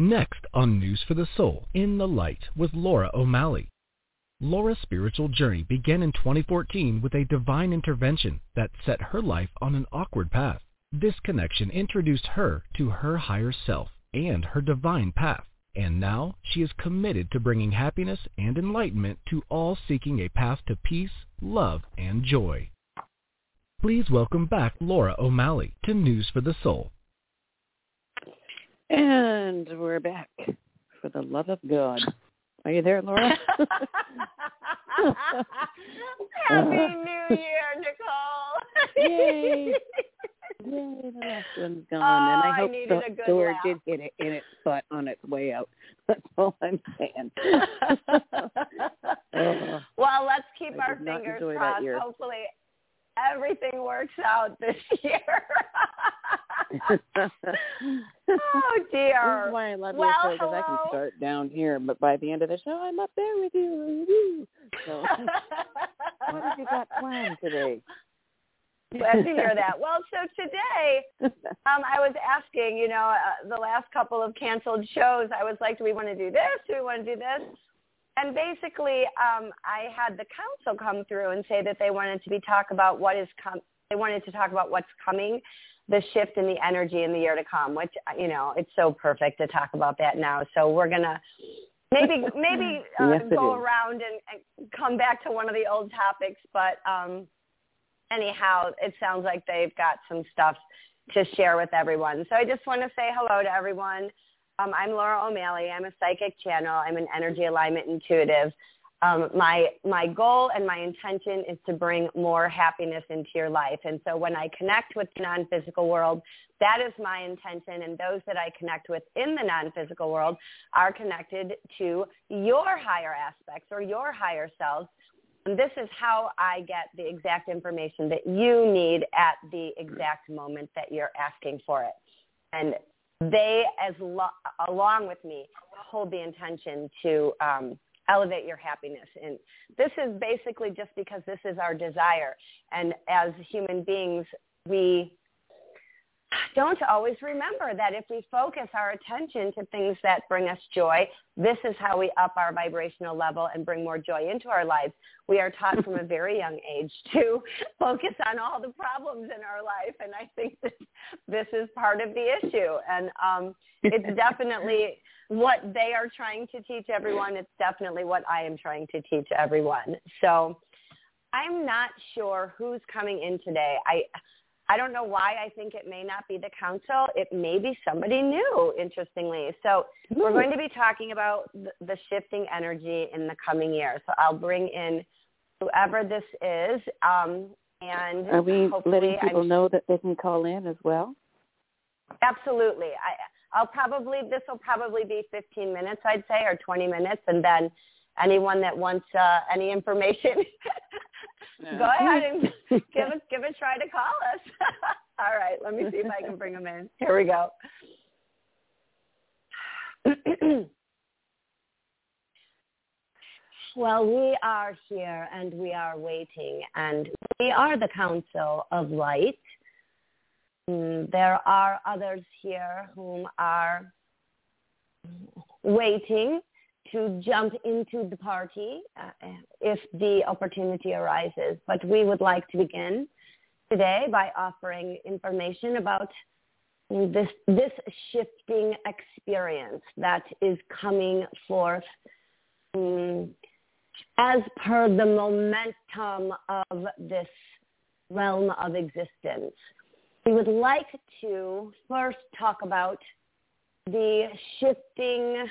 Next on News for the Soul, In the Light with Laura O'Malley. Laura's spiritual journey began in 2014 with a divine intervention that set her life on an awkward path. This connection introduced her to her higher self and her divine path. And now she is committed to bringing happiness and enlightenment to all seeking a path to peace, love, and joy. Please welcome back Laura O'Malley to News for the Soul. And we're back for the love of God. Are you there, Laura? Happy New Year, Nicole. Yay. Yay, the last one's gone. Oh, and I oh, I hope needed the a good door laugh. did hit it in its butt on its way out. That's all I'm saying. Oh. well, let's keep I our fingers crossed. Hopefully everything works out this year. oh dear. This is why I love Well, your show because I can start down here, but by the end of the show, I'm up there with you. So, what have you got planned today? Glad to hear that. Well, so today um, I was asking, you know, uh, the last couple of canceled shows, I was like, do we want to do this? Do we want to do this? And basically, um, I had the council come through and say that they wanted to be talk about what is com- they wanted to talk about what's coming, the shift in the energy in the year to come, which you know, it's so perfect to talk about that now. So we're gonna maybe maybe uh, Yes, go is. around and, and come back to one of the old topics, but um, anyhow, it sounds like they've got some stuff to share with everyone. So I just want to say hello to everyone. Um, I'm Laura O'Malley. I'm a psychic channel. I'm an energy alignment intuitive. Um, my my goal and my intention is to bring more happiness into your life. And so when I connect with the non-physical world, that is my intention. And those that I connect with in the non-physical world are connected to your higher aspects or your higher selves. And this is how I get the exact information that you need at the exact moment that you're asking for it. And they, as lo- along with me, hold the intention to um, elevate your happiness. And this is basically just because this is our desire. And as human beings, we don't always remember that if we focus our attention to things that bring us joy, this is how we up our vibrational level and bring more joy into our lives. We are taught from a very young age to focus on all the problems in our life, and I think that this is part of the issue. And um, it's definitely what they are trying to teach everyone. It's definitely what I am trying to teach everyone. So I'm not sure who's coming in today. I I don't know why I think it may not be the council. It may be somebody new, interestingly. So we're going to be talking about the, the shifting energy in the coming year. So I'll bring in whoever this is. Um, and Are we letting people I'm, know that they can call in as well? Absolutely. I, I'll probably, this will probably be 15 minutes, I'd say, or 20 minutes. And then anyone that wants uh, any information, go ahead and give us give a try to call us. All right, let me see if I can bring them in. Here we go. well, we are here and we are waiting, and we are the Council of Light. Mm, There are others here whom are waiting to jump into the party uh, if the opportunity arises. But we would like to begin today by offering information about this this shifting experience that is coming forth um, as per the momentum of this realm of existence. We would like to first talk about the shifting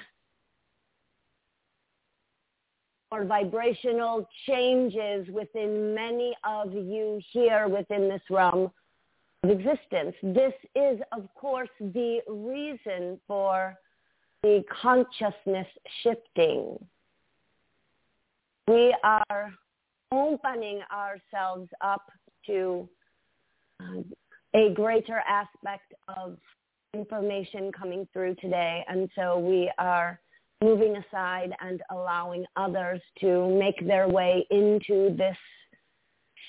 or vibrational changes within many of you here within this realm of existence. This is, of course, the reason for the consciousness shifting. We are opening ourselves up to um, a greater aspect of information coming through today. And so we are moving aside and allowing others to make their way into this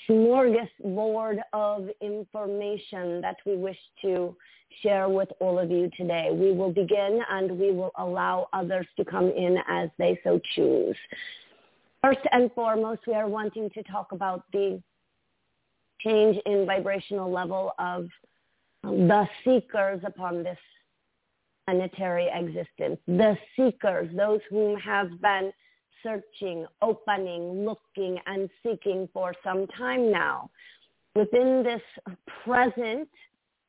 smorgasbord of information that we wish to share with all of you today. We will begin and we will allow others to come in as they so choose. First and foremost, we are wanting to talk about the change in vibrational level of um, the seekers upon this planetary existence. The seekers, those whom have been searching, opening, looking, and seeking for some time now. Within this present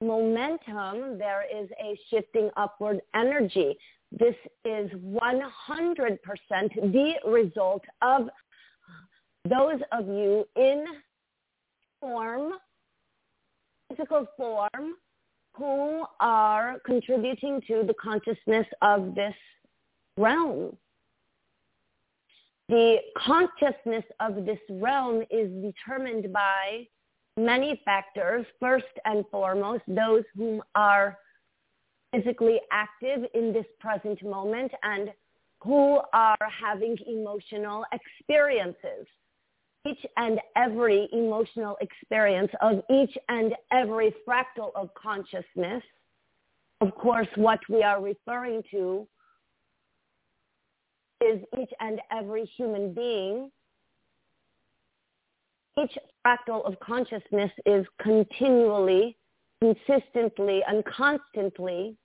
momentum, there is a shifting upward energy. This is 100% the result of those of you in form, physical form, who are contributing to the consciousness of this realm. The consciousness of this realm is determined by many factors. First and foremost, those whom are physically active in this present moment and who are having emotional experiences. Each and every emotional experience of each and every fractal of consciousness, of course, what we are referring to is each and every human being each fractal of consciousness is continually, consistently, and constantly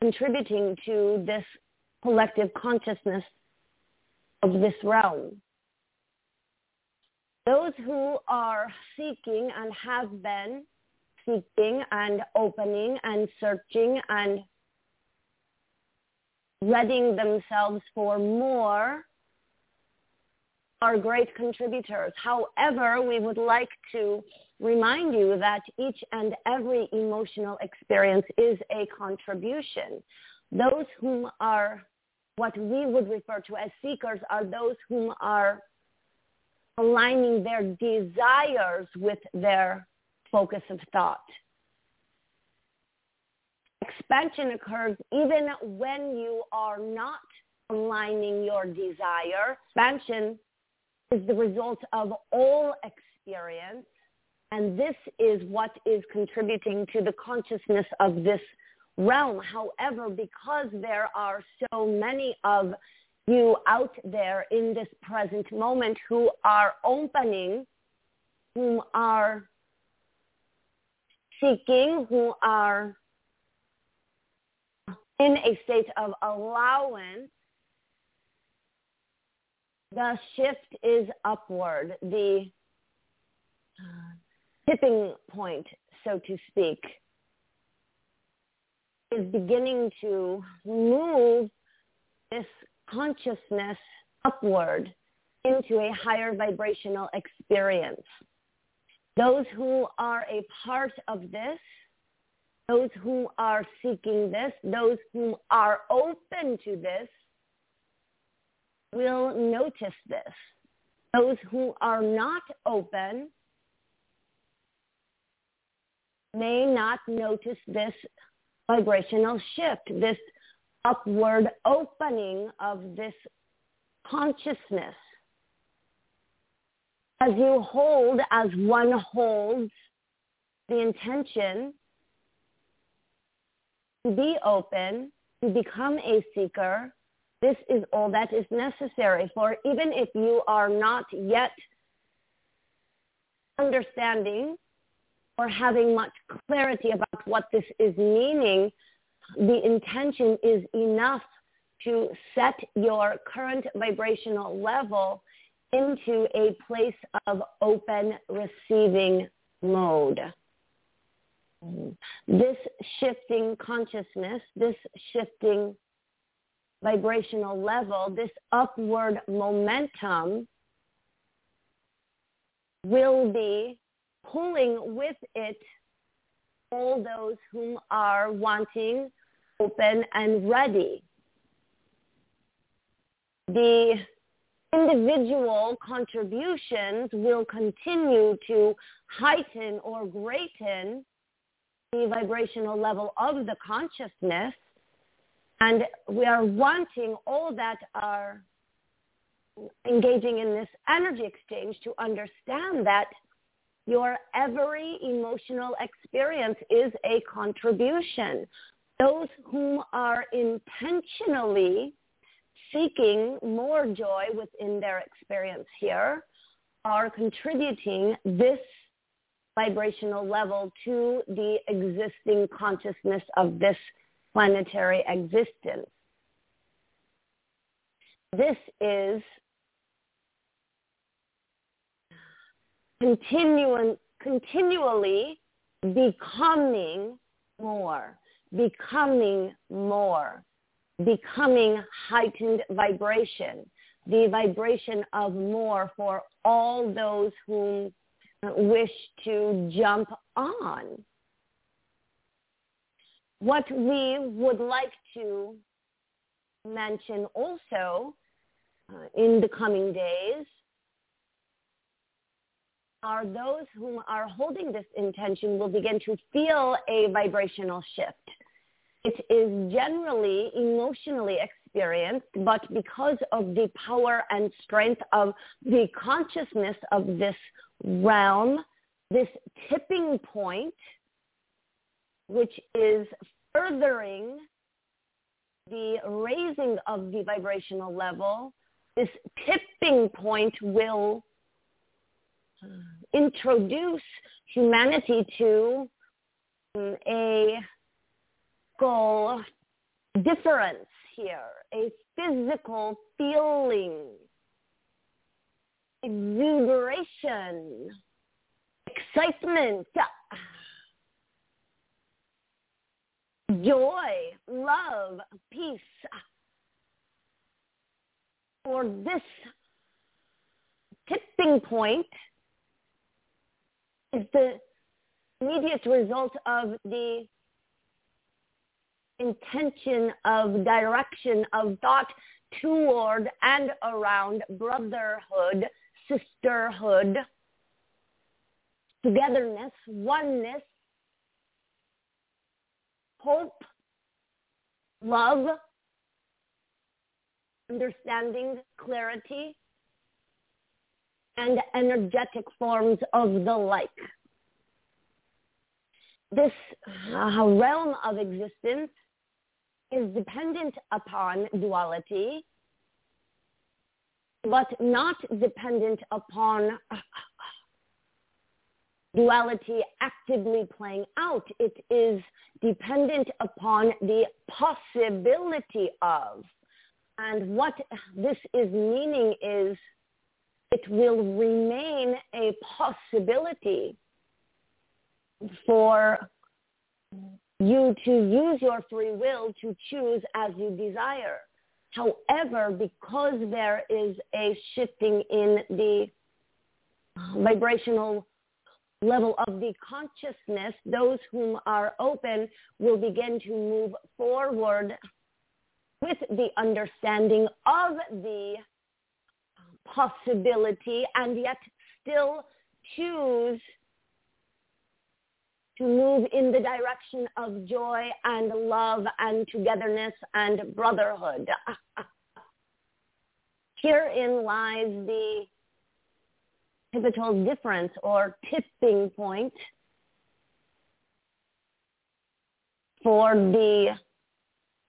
contributing to this collective consciousness of this realm. Those who are seeking and have been seeking and opening and searching and readying themselves for more are great contributors. However, we would like to remind you that each and every emotional experience is a contribution. Those whom are what we would refer to as seekers are those whom are aligning their desires with their focus of thought. Expansion occurs even when you are not aligning your desire. Expansion is the result of all experience. And this is what is contributing to the consciousness of this realm. However, because there are so many of you out there in this present moment who are opening, who are seeking, who are in a state of allowance, the shift is upward. The uh, tipping point, so to speak, is beginning to move this consciousness upward into a higher vibrational experience. Those who are a part of this, those who are seeking this, those who are open to this, will notice this. Those who are not open may not notice this vibrational shift, this upward opening of this consciousness. As you hold, as one holds the intention to be open, to become a seeker, this is all that is necessary for even if you are not yet understanding or having much clarity about what this is meaning, the intention is enough to set your current vibrational level into a place of open receiving mode. This shifting consciousness, this shifting vibrational level, this upward momentum will be pulling with it all those whom are wanting, open, and ready. The individual contributions will continue to heighten or greaten the vibrational level of the consciousness and we are wanting all that are engaging in this energy exchange to understand that Your every emotional experience is a contribution. Those whom are intentionally seeking more joy within their experience here are contributing this vibrational level to the existing consciousness of this planetary existence. This is continuing, continually becoming more, becoming more, becoming heightened vibration, the vibration of more for all those who wish to jump on. What we would like to mention also uh, in the coming days are those whom are holding this intention will begin to feel a vibrational shift. It is generally emotionally experienced, but because of the power and strength of the consciousness of this realm, this tipping point, which is furthering the raising of the vibrational level, this tipping point will introduce humanity to um, a goal difference here, a physical feeling, exuberation, excitement, joy, love, peace. For this tipping point is the immediate result of the intention of direction of thought toward and around brotherhood, sisterhood, togetherness, oneness, hope, love, understanding, clarity, and energetic forms of the like. This uh, realm of existence is dependent upon duality, but not dependent upon duality actively playing out. It is dependent upon the possibility of. And what this is meaning is it will remain a possibility for you to use your free will to choose as you desire. However, because there is a shifting in the vibrational level of the consciousness, those whom are open will begin to move forward with the understanding of the possibility and yet still choose to move in the direction of joy and love and togetherness and brotherhood. Herein lies the pivotal difference or tipping point for the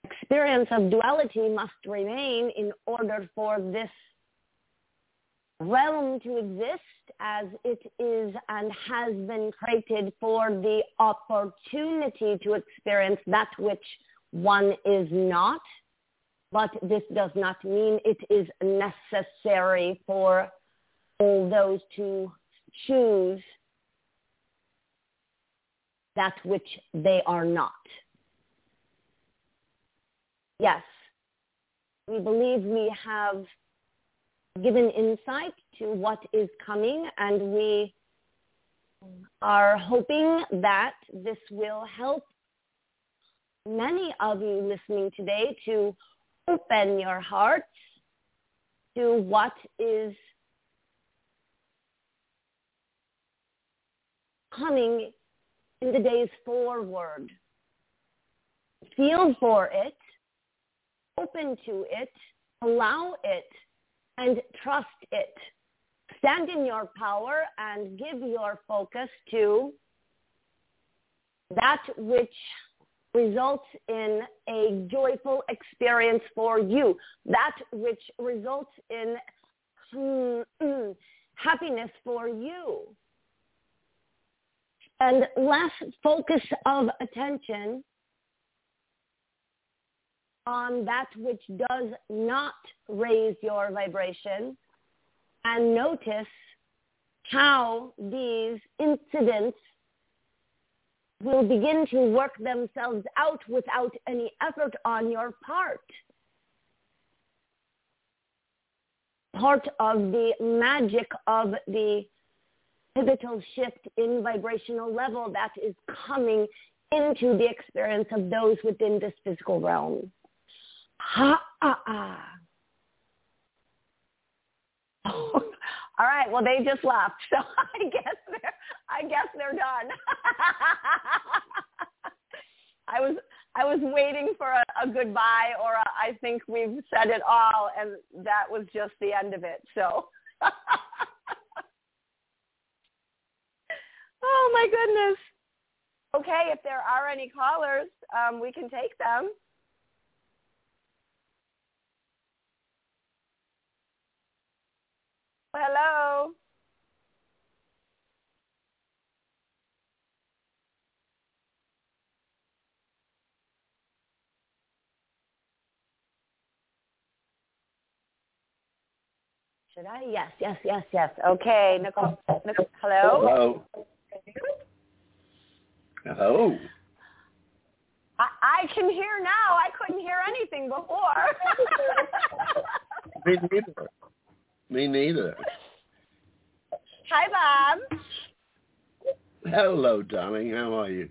experience of duality must remain in order for this realm to exist as it is and has been created for the opportunity to experience that which one is not. But this does not mean it is necessary for all those to choose that which they are not. Yes, we believe we have given insight to what is coming and we are hoping that this will help many of you listening today to open your hearts to what is coming in the days forward. Feel for it, open to it, allow it and trust it. stand in your power and give your focus to that which results in a joyful experience for you, that which results in mm, mm, happiness for you. And less focus of attention on that which does not raise your vibration and notice how these incidents will begin to work themselves out without any effort on your part. Part of the magic of the pivotal shift in vibrational level that is coming into the experience of those within this physical realm. Ha ah ah. All right. Well, they just left, so I guess they're I guess they're done. I was I was waiting for a, a goodbye, or a, I think we've said it all, and that was just the end of it. So. oh my goodness. Okay, if there are any callers, um, we can take them. Hello. Should I? Yes, yes, yes, yes. Okay, Nicole. Nicole hello. Hello. Hello. I, I can hear now. I couldn't hear anything before. Me neither. Hi, Bob. Hello, darling. How are you?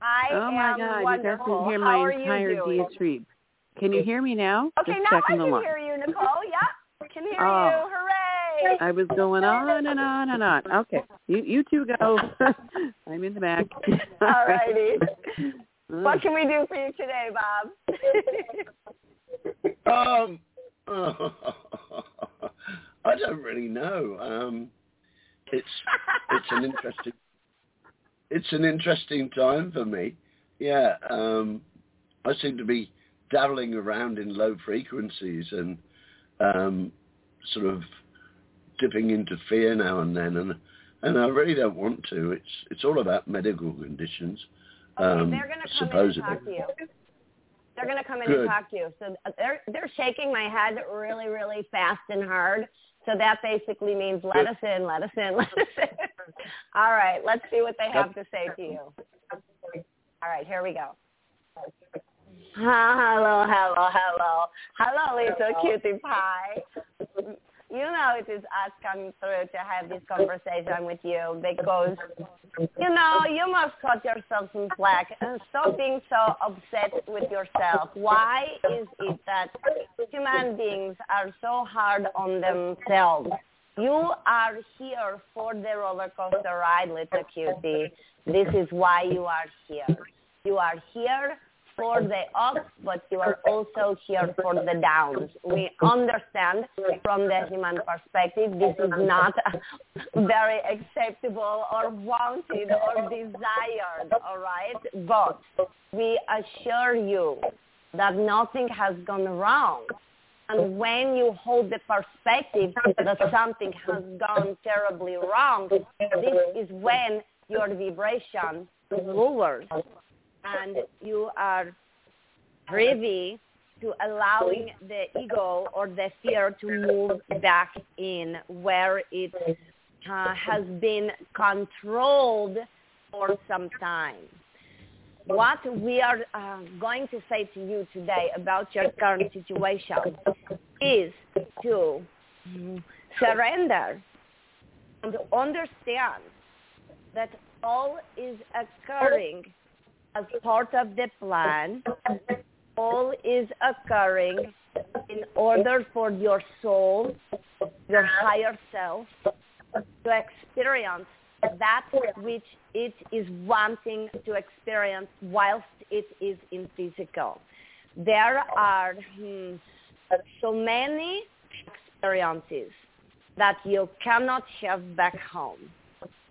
I oh my am God! wonderful. You guys can hear my entire you doing? diatribe. Can you hear me now? Okay, Just now I can the line. hear you, Nicole. Yep, can hear Oh. you. Hooray! I was going on and on and on. Okay, you you two go. I'm in the back. All righty. What can we do for you today, Bob? Um, I don't really know. Um, it's it's an interesting it's an interesting time for me. Yeah, um, I seem to be dabbling around in low frequencies and um, sort of dipping into fear now and then, and and I really don't want to. It's it's all about medical conditions. Okay, Um, they're going to come supposedly. in and talk to you. They're going to come in Good. and talk to you. So uh, they're they're shaking my head really, really fast and hard. So that basically means let Good. us in, let us in, let us in. All right, let's see what they have to say to you. All right, here we go. Hello, hello, hello. Hello, little cutie pie. You know it is us coming through to have this conversation with you because, you know, you must cut yourself some slack and stop being so upset with yourself. Why is it that human beings are so hard on themselves? You are here for the roller coaster ride, little cutie. This is why you are here. You are here for the ups, but you are also here for the downs. We understand from the human perspective this is not very acceptable or wanted or desired, all right? But we assure you that nothing has gone wrong. And when you hold the perspective that something has gone terribly wrong, this is when your vibration lowers and you are privy to allowing the ego or the fear to move back in where it uh, has been controlled for some time. What we are uh, going to say to you today about your current situation is to surrender and understand that all is occurring as part of the plan. All is occurring in order for your soul, your higher self, to experience that which it is wanting to experience whilst it is in physical. There are hmm, so many experiences that you cannot have back home.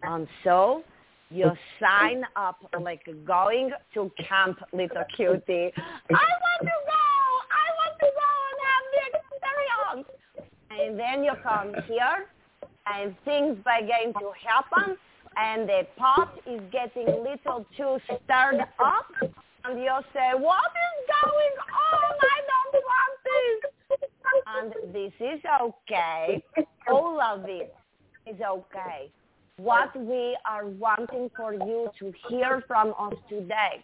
And so you sign up like going to camp, little cutie. I want to go! I want to go and have the experience! And then you come here and things begin to happen and the pot is getting little too stirred up and you say, what is going on? I don't want this. And this is okay. All of it is okay. What we are wanting for you to hear from us today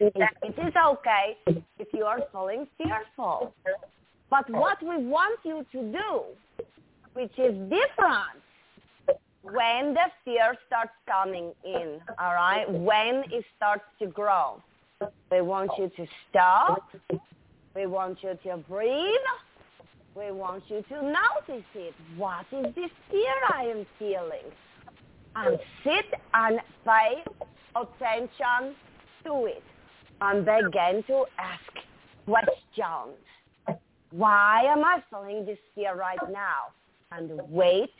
it is okay if you are feeling fearful. But what we want you to do, which is different, when the fear starts coming in, all right, when it starts to grow, we want you to stop. We want you to breathe. We want you to notice it. What is this fear I am feeling? And sit and pay attention to it and begin to ask questions. Why am I feeling this fear right now? And wait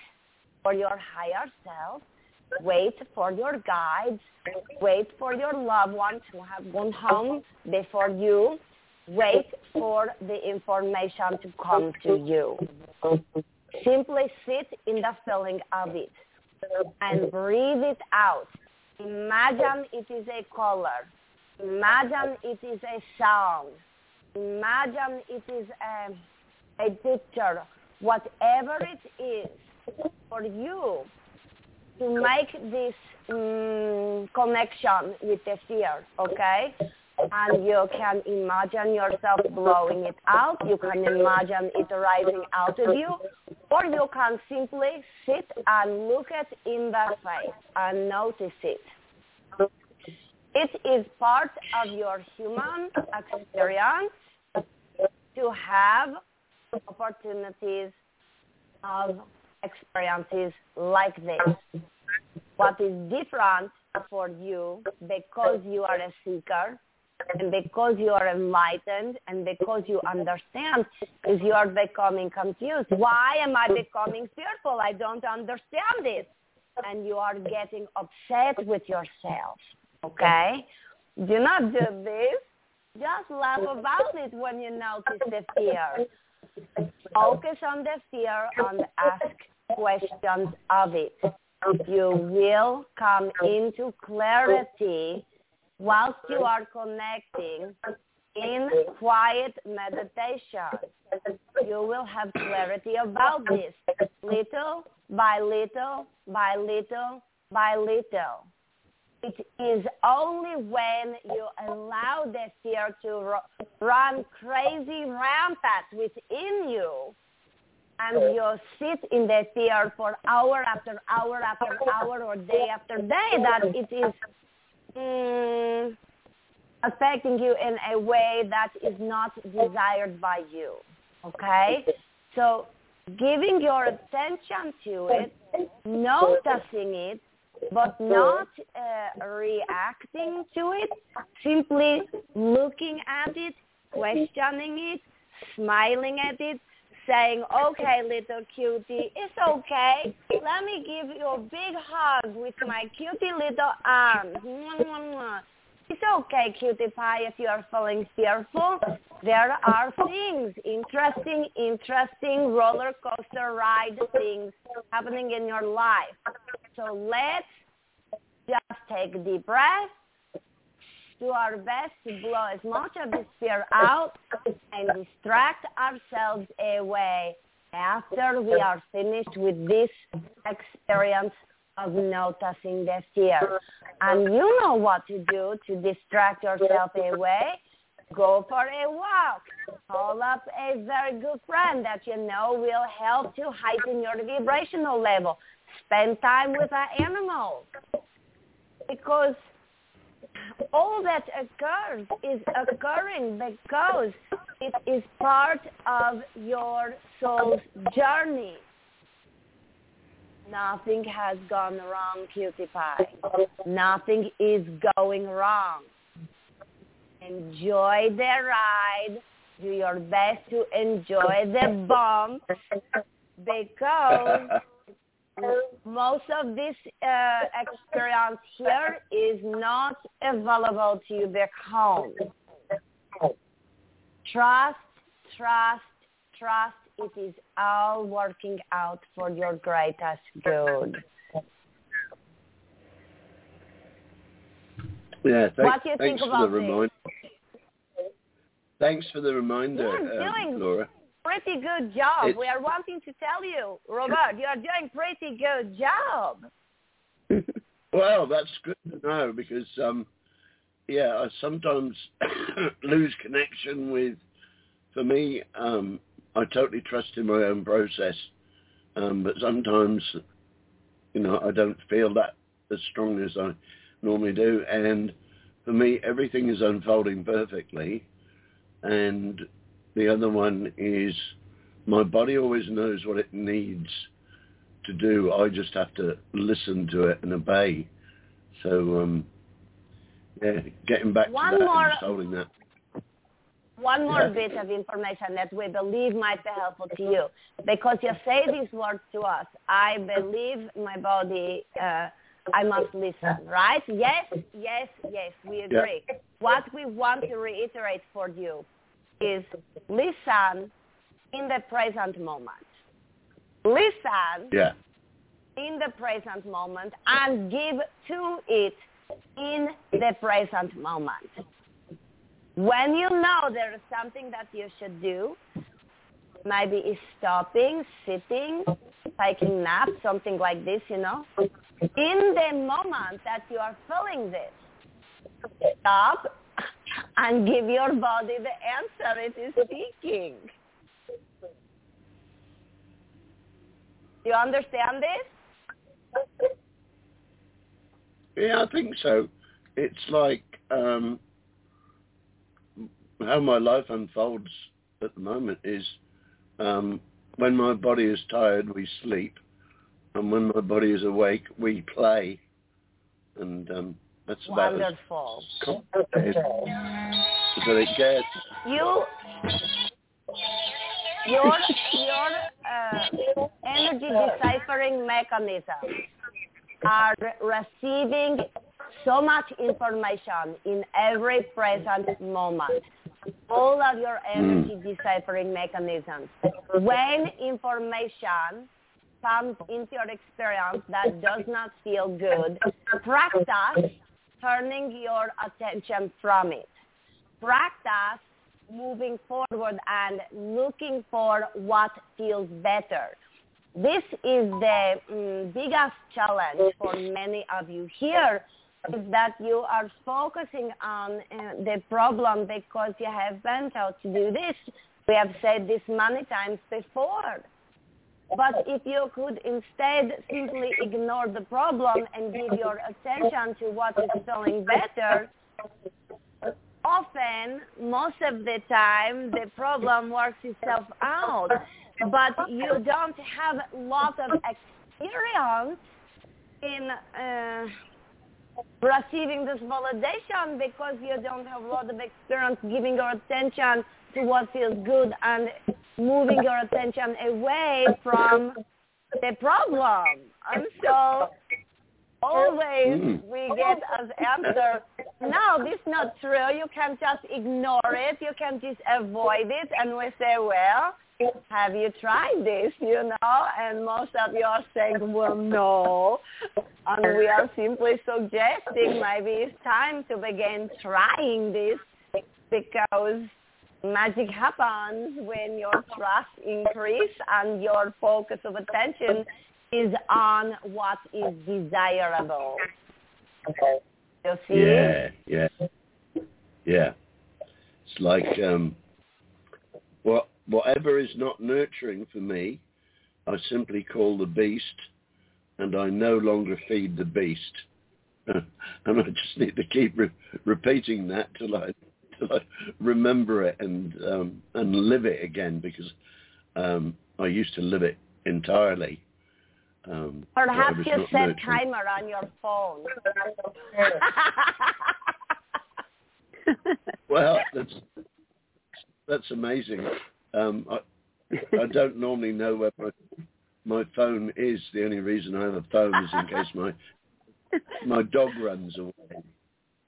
for your higher self. Wait for your guides. Wait for your loved ones who have gone home before you. Wait for the information to come to you. Simply sit in the feeling of it and breathe it out. Imagine it is a color. Imagine it is a sound. Imagine it is a, a picture. Whatever it is, for you to make this um, connection with the fear, okay? And you can imagine yourself blowing it out. You can imagine it rising out of you. Or you can simply sit and look at in the face and notice it. It is part of your human experience to have opportunities of experiences like this. What is different for you because you are a seeker and because you are enlightened and because you understand is you are becoming confused. Why am I becoming fearful? I don't understand this. And you are getting upset with yourself. Okay? Do not do this. Just laugh about it when you notice the fear. Focus on the fear and ask questions of it. You will come into clarity whilst you are connecting in quiet meditation. You will have clarity about this little by little by little by little. It is only when you allow the fear to run crazy rampant within you and you sit in the fear for hour after hour after hour or day after day that it is mm, affecting you in a way that is not desired by you. Okay? So giving your attention to it, noticing it, but not uh, reacting to it, simply looking at it, questioning it, smiling at it, saying, okay, little cutie, it's okay. Let me give you a big hug with my cutie little arms. It's okay, cutie pie, if you are feeling fearful. There are things, interesting, interesting roller coaster ride things happening in your life. So let's just take a deep breath, do our best to blow as much of this fear out and distract ourselves away after we are finished with this experience of noticing the fear. And you know what to do to distract yourself away. Go for a walk. Call up a very good friend that you know will help to heighten your vibrational level. Spend time with an animal. Because all that occurs is occurring because it is part of your soul's journey. Nothing has gone wrong, cutie pie. Nothing is going wrong. Enjoy the ride. Do your best to enjoy the bumps. because most of this uh, experience here is not available to you back home. Trust, trust, trust. It is all working out for your greatest good. Yeah, thank, what do you thanks think for about the reminder. Thanks for the reminder, um, Laura. Pretty good job. It's- we are wanting to tell you, Robert, you are doing pretty good job. Well, that's good to know because, um, yeah, I sometimes lose connection with. For me, um, I totally trust in my own process, um, but sometimes, you know, I don't feel that as strong as I normally do. And for me, everything is unfolding perfectly. And the other one is my body always knows what it needs to do. I just have to listen to it and obey. So, um, yeah, getting back One to that more- and that. One more Yeah. bit of information that we believe might be helpful to you. Because you say these words to us, I believe my body, uh, I must listen, right? Yes, yes, yes, we agree. What we want to reiterate for you is listen in the present moment. Listen Yeah, in the present moment and give to it in the present moment. When you know there is something that you should do, maybe is stopping, sitting, taking nap, something like this, you know, in the moment that you are feeling this, stop and give your body the answer it is seeking. Do you understand this? yeah, I think so. It's like um, how my life unfolds at the moment is um, when my body is tired, we sleep, and when my body is awake, we play, and um, that's about as Wonderful. complicated as it gets. You, your, your uh, energy deciphering mechanisms are receiving so much information in every present moment. All of your energy deciphering mechanisms. When information comes into your experience that does not feel good, practice turning your attention from it. Practice moving forward and looking for what feels better. This is the mm, biggest challenge for many of you here is that you are focusing on uh, the problem because you have been taught to do this. We have said this many times before. But if you could instead simply ignore the problem and give your attention to what is feeling better, often, most of the time, the problem works itself out. But you don't have a lot of experience in uh, receiving this validation because you don't have a lot of experience giving your attention to what feels good and moving your attention away from the problem. And so always Mm. we get as answer, no, this is not true. You can just ignore it. You can just avoid it. And we say, well, have you tried this, you know? And most of you are saying, well, no. And we are simply suggesting maybe it's time to begin trying this because magic happens when your trust increase and your focus of attention is on what is desirable. Okay. You see? Yeah, yeah, yeah. It's like um, what whatever is not nurturing for me, I simply call the beast, and I no longer feed the beast. and I just need to keep re- repeating that till I I remember it and um, and live it again because um, I used to live it entirely. Um, Perhaps you set nurturing. timer on your phone. Well, that's that's amazing. Um, I, I don't normally know where my my phone is. The only reason I have a phone is in case my my dog runs away.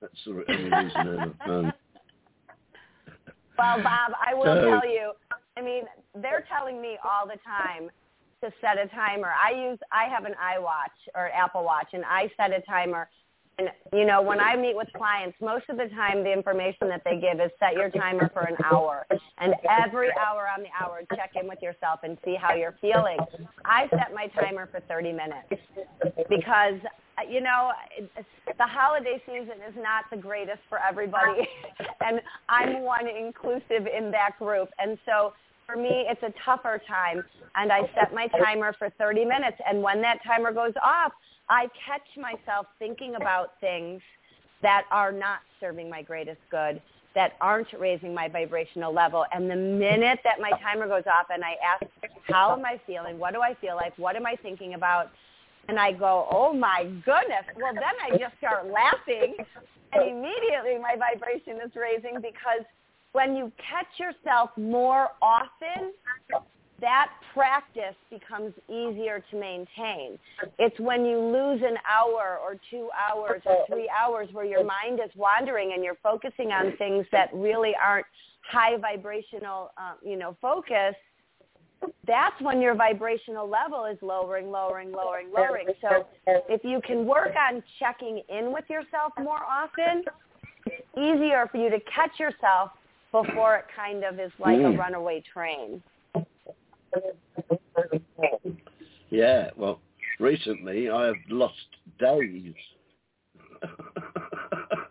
That's the only reason I have a phone. Well, Bob, I will tell you. I mean, they're telling me all the time to set a timer. I use I have an iWatch or Apple Watch, and I set a timer and, you know, when I meet with clients, most of the time the information that they give is set your timer for an hour. And every hour on the hour, check in with yourself and see how you're feeling. I set my timer for 30 minutes because, you know, the holiday season is not the greatest for everybody. and I'm one inclusive in that group. And so for me, it's a tougher time. And I set my timer for 30 minutes. And when that timer goes off, I catch myself thinking about things that are not serving my greatest good, that aren't raising my vibrational level. And the minute that my timer goes off and I ask, how am I feeling? What do I feel like? What am I thinking about? And I go, oh my goodness. Well, then I just start laughing and immediately my vibration is raising because when you catch yourself more often, that practice becomes easier to maintain. It's when you lose an hour or two hours or three hours where your mind is wandering and you're focusing on things that really aren't high vibrational, uh, you know, focus. That's when your vibrational level is lowering, lowering, lowering, lowering. So if you can work on checking in with yourself more often, it's easier for you to catch yourself before it kind of is like mm. a runaway train. Yeah, well, recently I have lost days.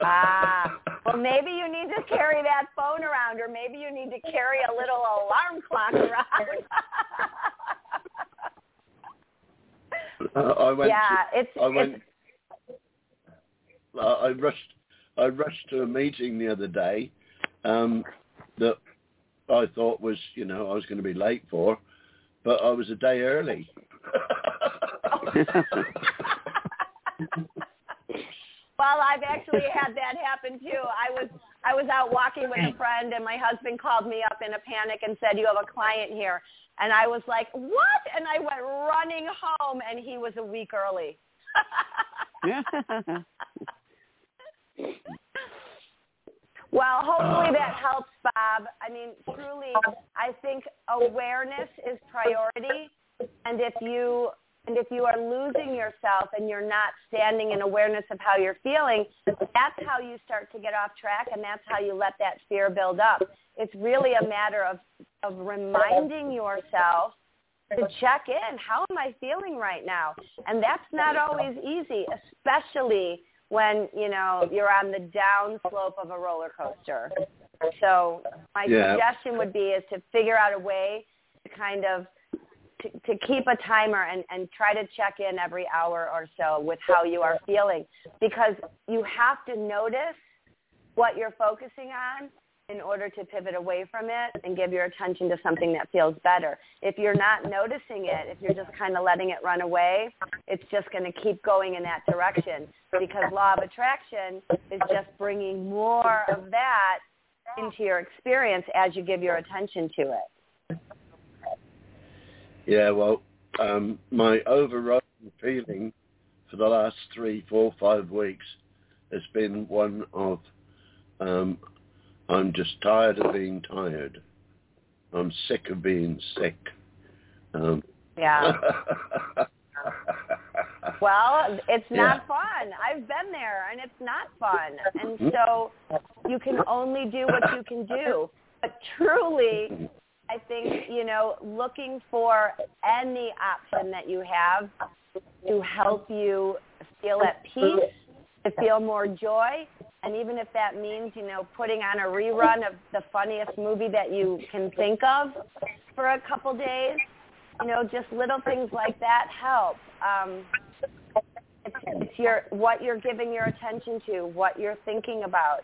ah, well, maybe you need to carry that phone around, or maybe you need to carry a little alarm clock around. uh, I went. Yeah, to, it's. I went. It's, I rushed. I rushed to a meeting the other day um, that I thought was, you know, I was going to be late for, but I was a day early. well, I've actually had that happen too. I was I was out walking with a friend and my husband called me up in a panic and said, "You have a client here." And I was like, "What?" And I went running home and he was a week early. Well, hopefully that uh. helps, Bob. I mean, truly, I think awareness is priority, and if you and if you are losing yourself and you're not standing in awareness of how you're feeling, that's how you start to get off track, and that's how you let that fear build up. It's really a matter of of reminding yourself to check in. How am I feeling right now? And that's not always easy, especially when you know you're on the down slope of a roller coaster. So my yeah. suggestion would be is to figure out a way to kind of to, keep a timer and, and try to check in every hour or so with how you are feeling because you have to notice what you're focusing on in order to pivot away from it and give your attention to something that feels better. If you're not noticing it, if you're just kind of letting it run away, it's just going to keep going in that direction because law of attraction is just bringing more of that into your experience as you give your attention to it. Yeah, well, um, my overriding feeling for the last three, four, five weeks has been one of um, I'm just tired of being tired. I'm sick of being sick. Um, yeah. well, it's not yeah. fun. I've been there, and it's not fun. And mm-hmm. so you can only do what you can do. But truly, I think, you know, looking for any option that you have to help you feel at peace, to feel more joy, and even if that means, you know, putting on a rerun of the funniest movie that you can think of for a couple days, you know, just little things like that help. Um, it's, it's your what you're giving your attention to, what you're thinking about,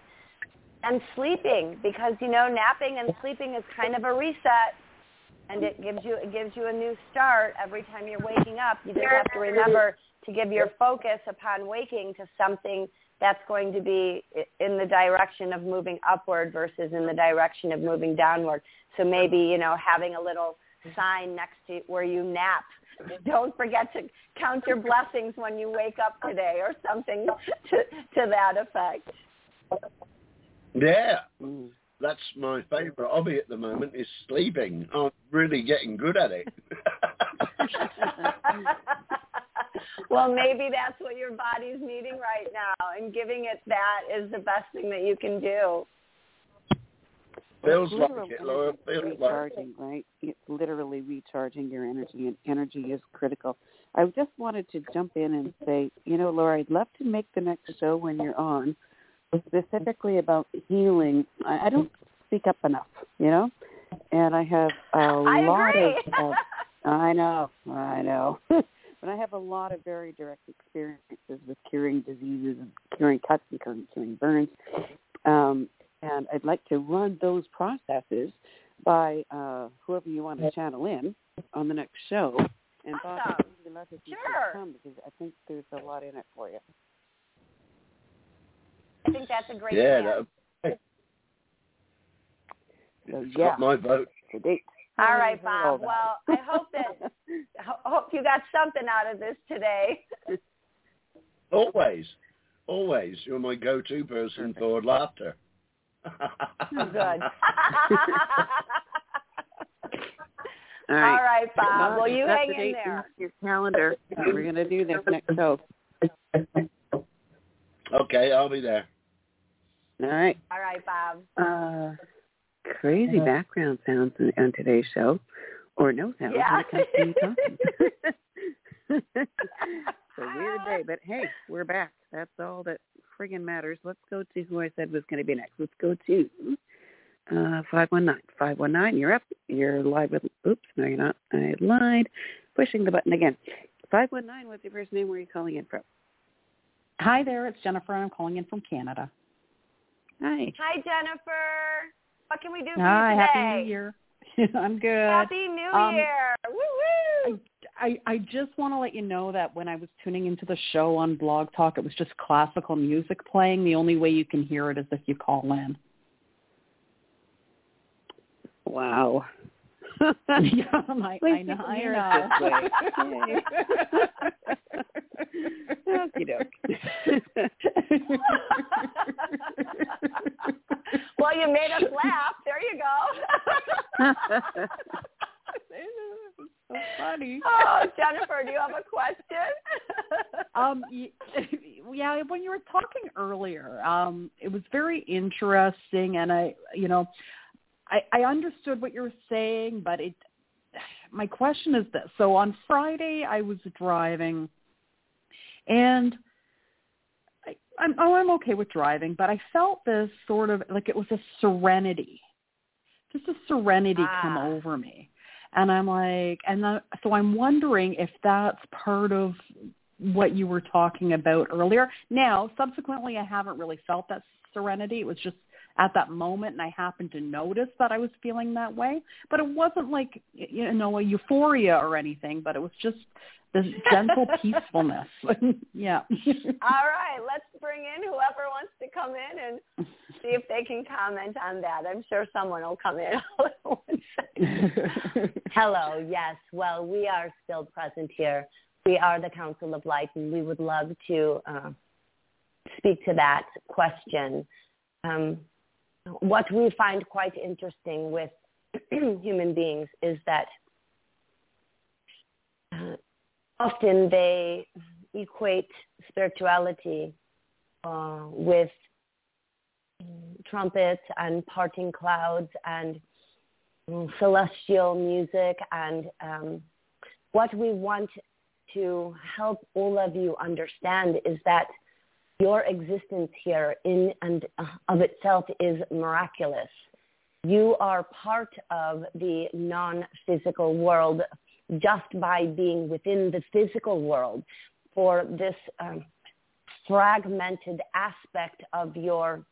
and sleeping because you know napping and sleeping is kind of a reset, and it gives you it gives you a new start every time you're waking up. You just have to remember to give your focus upon waking to something that's going to be in the direction of moving upward versus in the direction of moving downward. So maybe, you know, having a little sign next to where you nap. Don't forget to count your blessings when you wake up today, or something to to that effect. Yeah, mm. that's my favorite hobby at the moment is sleeping. I'm really getting good at it. well, maybe that's what your body's needing right now, and giving it that is the best thing that you can do. Feels like it, Laura. Feels recharging, like right? It's literally recharging your energy, and energy is critical. I just wanted to jump in and say, you know, Laura, I'd love to make the next show when you're on, specifically about healing. I, I don't speak up enough, you know, and I have a I lot agree. of. of I know, I know. but I have a lot of very direct experiences with curing diseases and curing cuts and curing, curing burns. Um, and I'd like to run those processes by uh, whoever you want to channel in on the next show. And Bob, I'd Awesome. love if you Sure. come because I think there's a lot in it for you. I think that's a great yeah, plan. that, So it's yeah, got my vote. to. All right, Bob. Well, I hope that ho- hope you got something out of this today. Always, always. You're my go-to person for laughter. Good. All All right. right, Bob. Well, you hang in there. Your calendar. We're going to do this next show. okay, I'll be there. All right. All right, Bob. Uh, crazy background sounds on, on today's show, or no sounds Yeah. when it comes to you talking. it's a weird day, but hey, we're back. That's all that friggin' matters. Let's go to who I said was going to be next. Let's go to uh, 519. 519, you're up. You're live with, oops, no you're not. I lied. Pushing the button again. 519, what's your first name? Where are you calling in from? Hi there, it's Jennifer. I'm calling in from Canada. Hi. Hi, Jennifer. What can we do for Hi, you today? Happy New Year. I'm good. Happy New Um, Year. Woo woo. I, I just want to let you know that when I was tuning into the show on Blog Talk, it was just classical music playing. The only way you can hear it is if you call in. Wow. yeah, I, Please I know. I know. it this Okey-doke. well, you made us laugh. There you go. so funny. oh, Jennifer, do you have a question? um yeah when you were talking earlier um it was very interesting and i you know i i understood what you were saying but it my question is this so on friday i was driving and I'm, oh, I'm okay with driving, but I felt this sort of like it was a serenity, just a serenity come Ah. over me, and I'm like, and then, so I'm wondering if that's part of what you were talking about earlier. Now, subsequently, I haven't really felt that serenity. It was just at that moment, and I happened to notice that I was feeling that way. But it wasn't like you know a euphoria or anything. But it was just this gentle peacefulness. yeah. All right, let's bring in whoever wants to come in and see if they can comment on that. I'm sure someone will come in. Hello, yes. Well, we are still present here. We are the Council of Light, and we would love to uh, speak to that question. Um, what we find quite interesting with human beings is that uh, often they equate spirituality uh, with trumpets and parting clouds and mm, celestial music and um, what we want to help all of you understand is that your existence here in and of itself is miraculous. You are part of the non-physical world just by being within the physical world for this um, fragmented aspect of your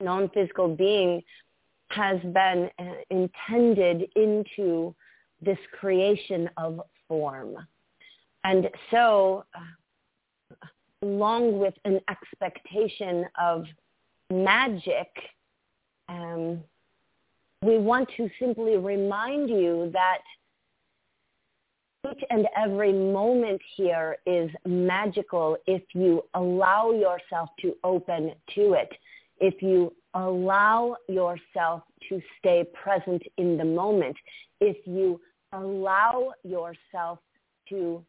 non-physical being has been uh, intended into this creation of form. And so, uh, along with an expectation of magic, um, we want to simply remind you that each and every moment here is magical if you allow yourself to open to it. If you allow yourself to stay present in the moment. If you allow yourself to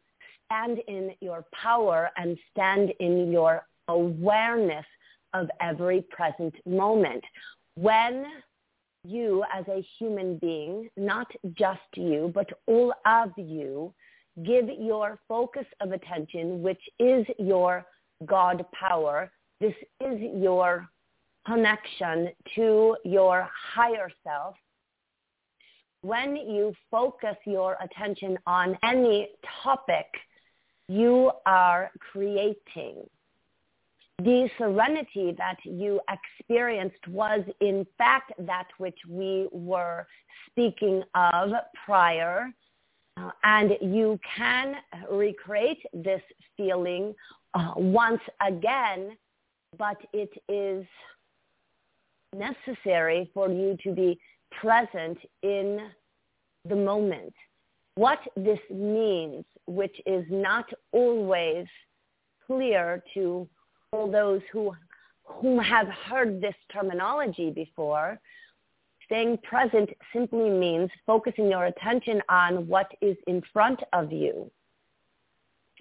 stand in your power and stand in your awareness of every present moment. When you as a human being, not just you, but all of you, give your focus of attention, which is your God power. This is your connection to your higher self. When you focus your attention on any topic, you are creating the serenity that you experienced was in fact that which we were speaking of prior. Uh, and you can recreate this feeling uh, once again, but it is necessary for you to be present in the moment. What this means, which is not always clear to all those who whom have heard this terminology before, staying present simply means focusing your attention on what is in front of you,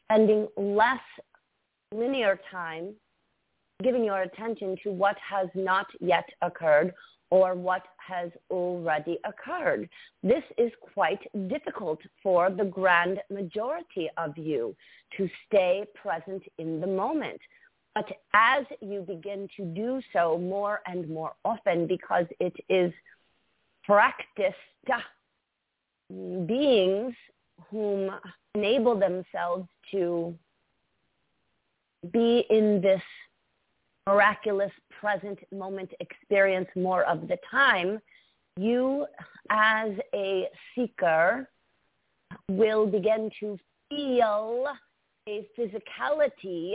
spending less linear time giving your attention to what has not yet occurred or what has already occurred. This is quite difficult for the grand majority of you to stay present in the moment. But as you begin to do so more and more often because it is practiced beings whom enable themselves to be in this miraculous present moment experience more of the time, you as a seeker will begin to feel a physicality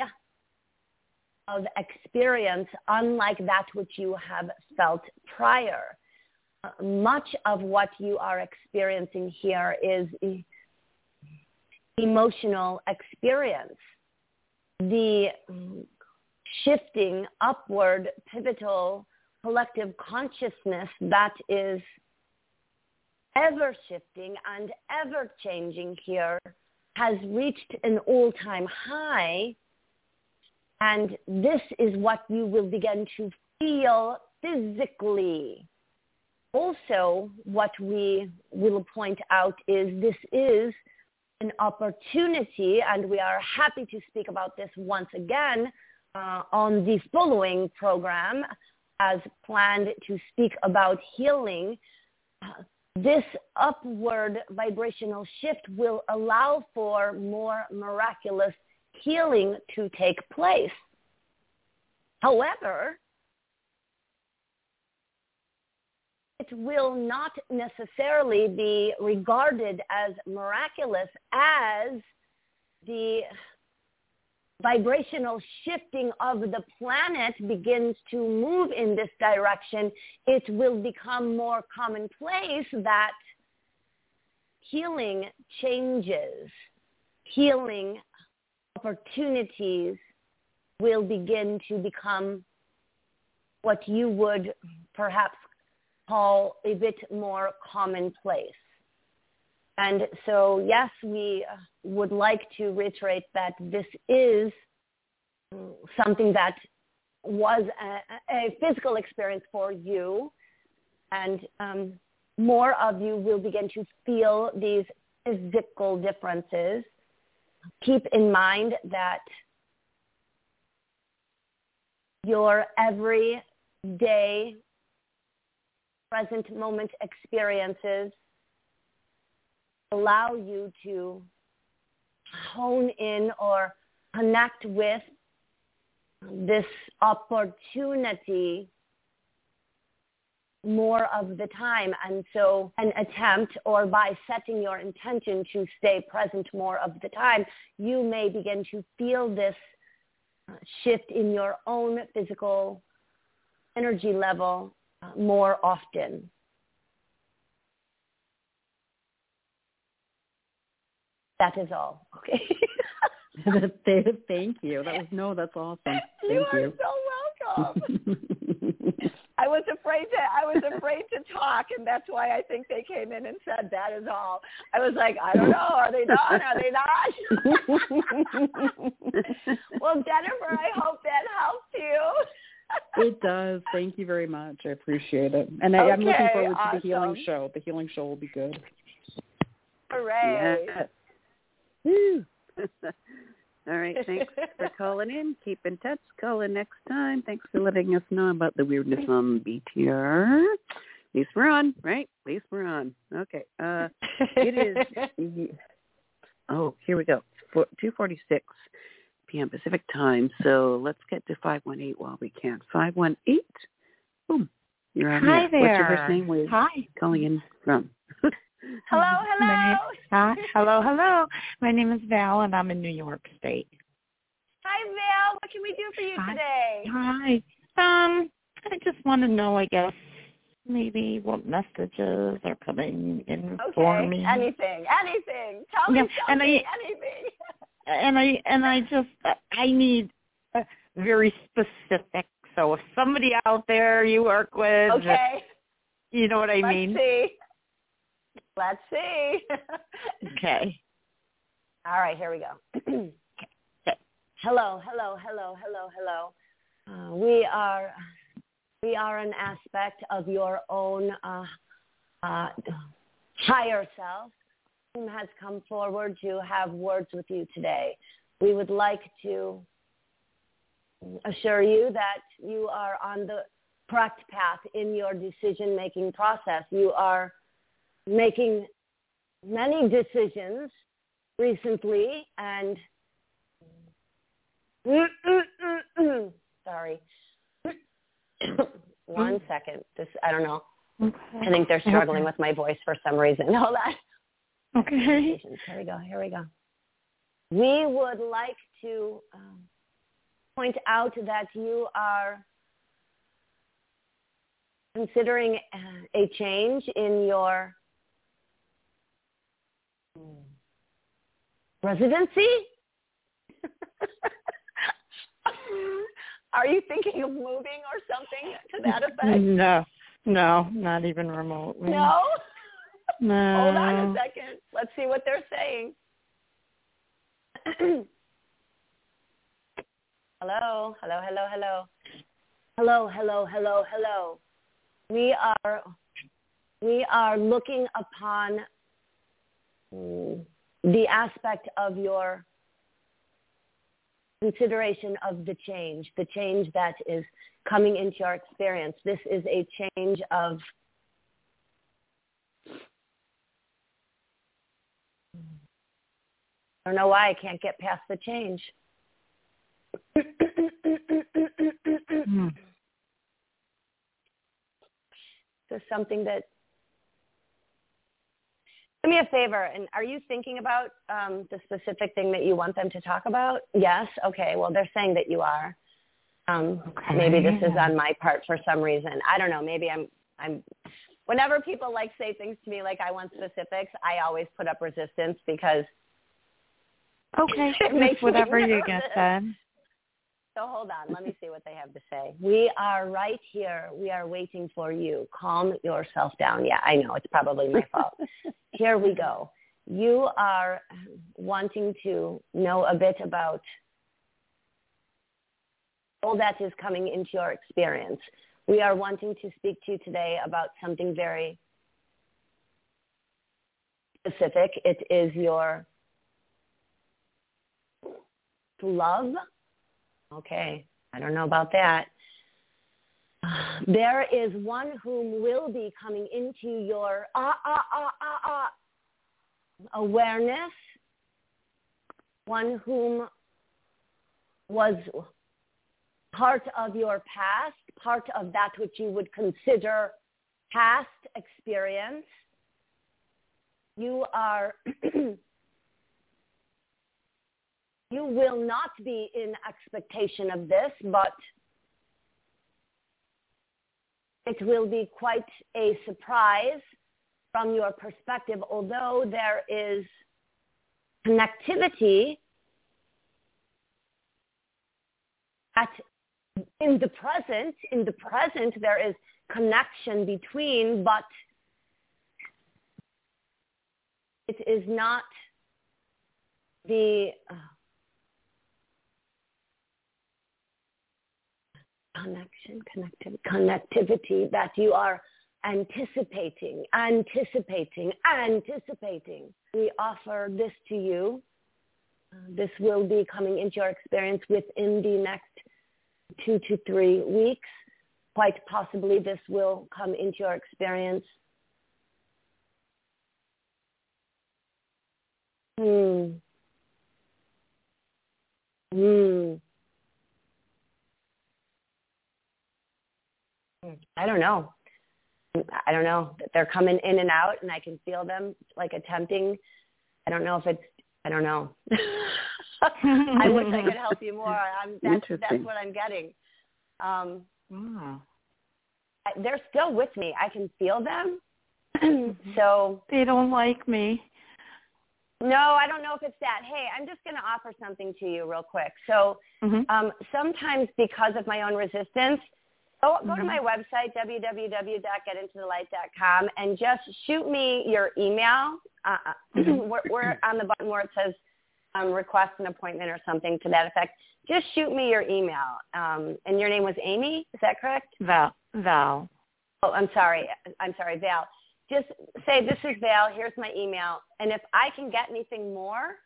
of experience unlike that which you have felt prior. Much of what you are experiencing here is emotional experience. The shifting upward pivotal collective consciousness that is ever shifting and ever changing here has reached an all-time high and this is what you will begin to feel physically. Also, what we will point out is this is an opportunity, and we are happy to speak about this once again uh, on the following program as planned to speak about healing. This upward vibrational shift will allow for more miraculous healing to take place. However, it will not necessarily be regarded as miraculous as the vibrational shifting of the planet begins to move in this direction, it will become more commonplace that healing changes, healing opportunities will begin to become what you would perhaps call a bit more commonplace. And so, yes, we would like to reiterate that this is something that was a, a physical experience for you, and um, more of you will begin to feel these physical differences. Keep in mind that your everyday present moment experiences allow you to hone in or connect with this opportunity more of the time. And so an attempt or by setting your intention to stay present more of the time, you may begin to feel this shift in your own physical energy level uh, more often. That is all. Okay. Thank you. That was no. That's awesome. Thank you are you. so welcome. I was afraid to I was afraid to talk, and that's why I think they came in and said that is all. I was like, I don't know, are they done? Are they not? well, Jennifer, I hope that helps you. it does. Thank you very much. I appreciate it, and I, I'm looking forward to awesome. the healing show. The healing show will be good. Hooray! Yes. All right. Thanks for calling in. Keep in touch. Call in next time. Thanks for letting us know about the weirdness on BTR. At least we're on, right? At least we're on. Okay. Uh, it is. Oh, here we go. Four, 2:46 p.m. Pacific time. So let's get to 518 while we can. 518. Boom. You're on Hi air. there. What's your first name? Where Hi. calling in from? hello, hello. Hi. Hello, hello. My name is Val, and I'm in New York State. Hi, Val. What can we do for you Hi. today? Hi. Um, I just want to know, I guess, maybe what messages are coming in for Okay. me. Anything, anything. Tell Yeah, me and. I- anything. and I and I just I need very specific. So if somebody out there you work with, Okay. you know what I Let's mean. see. Let's see. Okay. All right, here we go. hello, hello, hello, hello, hello. Uh, we are we are an aspect of your own uh, uh, higher self who has come forward to have words with you today. We would like to assure you that you are on the correct path in your decision making process. You are making many decisions recently and sorry. One second. This i don't know. Okay. i think they're struggling with my voice for some reason. Hold on. Okay. Here we go. Here we go. We would like to um, point out that you are considering uh, a change in your residency? Are you thinking of moving or something to that effect? No, no, not even remotely. No? no. Hold on a second. Let's see what they're saying. hello, hello, hello, hello. Hello, hello, hello, hello. We are we are looking upon the aspect of your consideration of the change, the change that is coming into your experience. This is a change of I don't know why I can't get past the change. Hmm. This something that do me a favor and are you thinking about um, the specific thing that you want them to talk about yes okay well they're saying that you are um, Okay. maybe this is on my part for some reason i don't know maybe i'm i'm whenever people like say things to me like i want specifics i always put up resistance because Okay. It makes whatever you get then. So hold on. Let me see what they have to say. We are right here. We are waiting for you. Calm yourself down. Yeah, I know. It's probably my fault. here we go. You are wanting to know a bit about all that is coming into your experience. We are wanting to speak to you today about something very specific. It is your love Okay, I don't know about that. There is one whom will be coming into your ah, ah, ah, ah, ah, awareness, one whom was part of your past, part of that which you would consider past experience. You are you will not be in expectation of this, but it will be quite a surprise from your perspective, although there is connectivity at in the present, in the present there is connection between, but it is not the uh, connection, connectiv- connectivity that you are anticipating, anticipating, anticipating. We offer this to you. Uh, this will be coming into your experience within the next two to three weeks. Quite possibly this will come into your experience. Hmm. Hmm. I don't know. I don't know. They're coming in and out, and I can feel them like attempting. I don't know if it's. I don't know. I wish I could help you more. I'm, that's, that's what I'm getting. Um, Wow. I, they're still with me. I can feel them. so They don't like me. no, I don't know if it's that. Hey, I'm just going to offer something to you real quick. So Mhm. um, sometimes because of my own resistance, go, go to Mhm. my website, www.getintothelight.com, and just shoot me your email. Uh, uh, we're, we're on the button where it says um, request an appointment or something to that effect. Just shoot me your email. Um, and your name was Amy, is that correct? Val. Val. Oh, I'm sorry. I'm sorry, Val. Just say, this is Val. Here's my email. And if I can get anything more,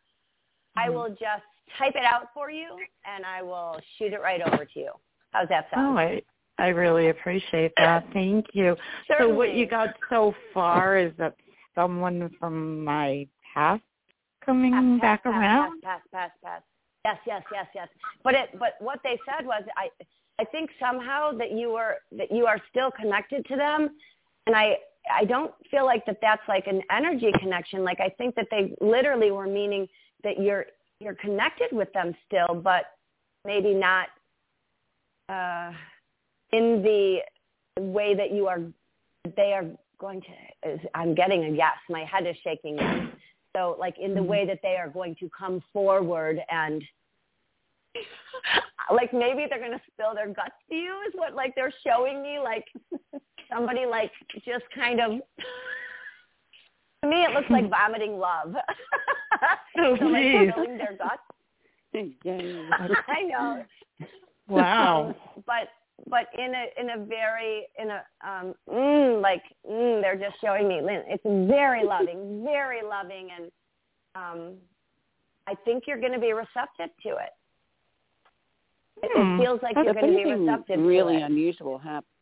I Mhm. will just type it out for you and I will shoot it right over to you. How's that sound? Oh, I I really appreciate that. Thank you. So what you got so far is that someone from my past coming Pass, back pass, around. Pass, pass, pass, pass. Yes, yes, yes, yes. But it, but what they said was, I, I think somehow that you were that you are still connected to them, and I, I don't feel like that that's like an energy connection. Like I think that they literally were meaning that you're you're connected with them still, but maybe not uh, in the way that you are. They are going to. I'm getting a yes. My head is shaking. Yes. So like in the mm-hmm. way that they are going to come forward and like maybe they're going to spill their guts to you is what like they're showing me like somebody like just kind of to me it looks like vomiting love. Oh, so, like spilling their guts. Yay. I know. Wow. but but in a in a very in a um mm, like mm, they're just showing me Lynn, it's very loving very loving and um i think you're going to be receptive to it it, Hmm. it feels like That's you're going to be receptive really to it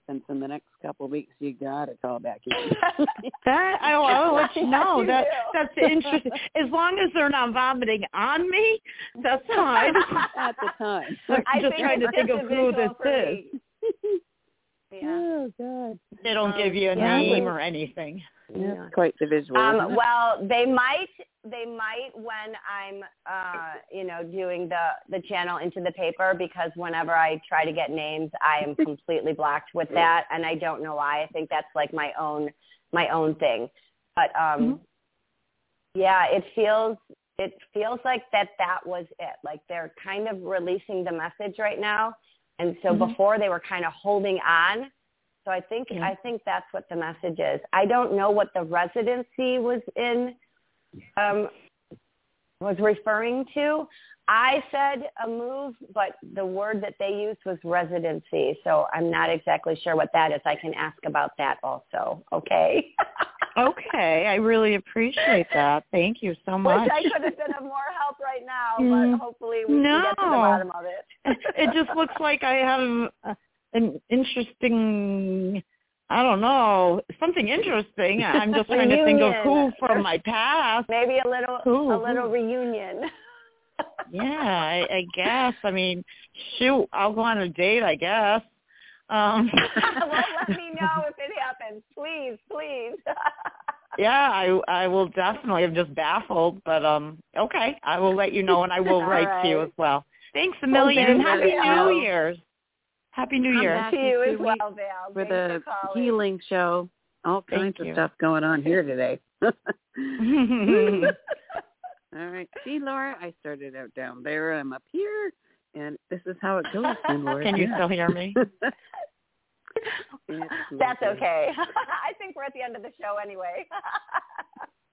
happens in the next couple of weeks, you got to call back in. That I will, I will let you know. That that's interesting. As long as they're not vomiting on me, that's fine. At the time. I'm I just trying to think of who this is. Me. yeah Oh God. They don't Um, give you a yeah, name or anything. Yeah, Yeah. quite the visual. Um, well, they might they might when I'm uh, you know doing the the channel into the paper because whenever I try to get names, I am completely blocked with that, and I don't know why. I think that's like my own my own thing. But um, Mhm. yeah, it feels it feels like that that was it. Like they're kind of releasing the message right now, and so Mhm. before they were kind of holding on. So I think Yeah. I think that's what the message is. I don't know what the residency was in um, was referring to. I said a move, but the word that they used was residency. So I'm not exactly sure what that is. I can ask about that also. Okay. Okay, I really appreciate that. Thank you so much. Which I could have been of more help right now, Mm. but hopefully we can get to the bottom of it. it just looks like I have an interesting, I don't know, something interesting. I'm just trying to think of who from my past. Maybe a little Who? a little reunion. Yeah, I, I guess. I mean, shoot, I'll go on a date, I guess. Um, well, let me know if it happens, please, please. yeah, I I will definitely. I'm just baffled, but um, okay, I will let you know, and I will All write to you as well. Thanks a million, thank and happy you. New Year's. Happy New Year. to you as well, Val. with Thanks a for calling. healing show. All Thank kinds of you. stuff going on here today. All right. See, Laura, I started out down there. I'm up here, and this is how it goes. Then, Laura. Can you Yeah. still hear me? That's okay. I think we're at the end of the show anyway.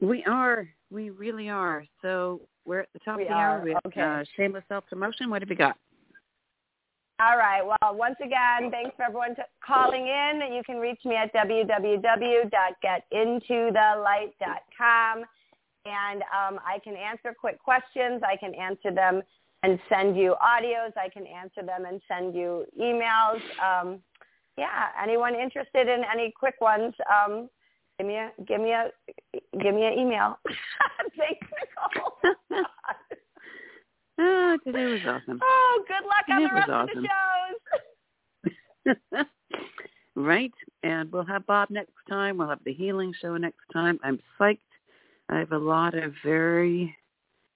We are. We really are. So we're at the top We of the hour are. with Okay. uh, shameless self-promotion. What have we got? All right. Well, once again, thanks for everyone t- calling in. You can reach me at www.getintothelight.com. And um, I can answer quick questions. I can answer them and send you audios. I can answer them and send you emails. Um, yeah, anyone interested in any quick ones, um, give me a give me a give me an email. Thanks, Nicole. Ah, today was awesome. oh, good luck on the rest awesome. of the shows. right. And we'll have Bob next time. We'll have the healing show next time. I'm psyched. I have a lot of very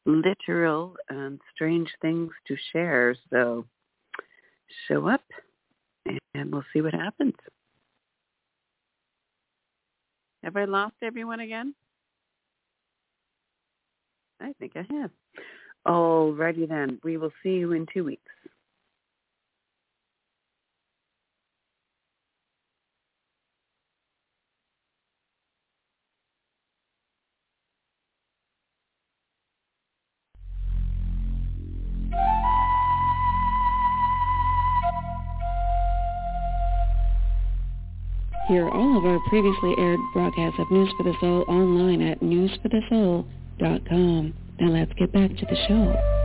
literal and strange things to share. So show up and we'll see what happens. Have I lost everyone again? I think I have. Alrighty then. We will see you in two weeks. All of our previously aired broadcasts of News for the Soul online at newsforthesoul.com. Now let's get back to the show.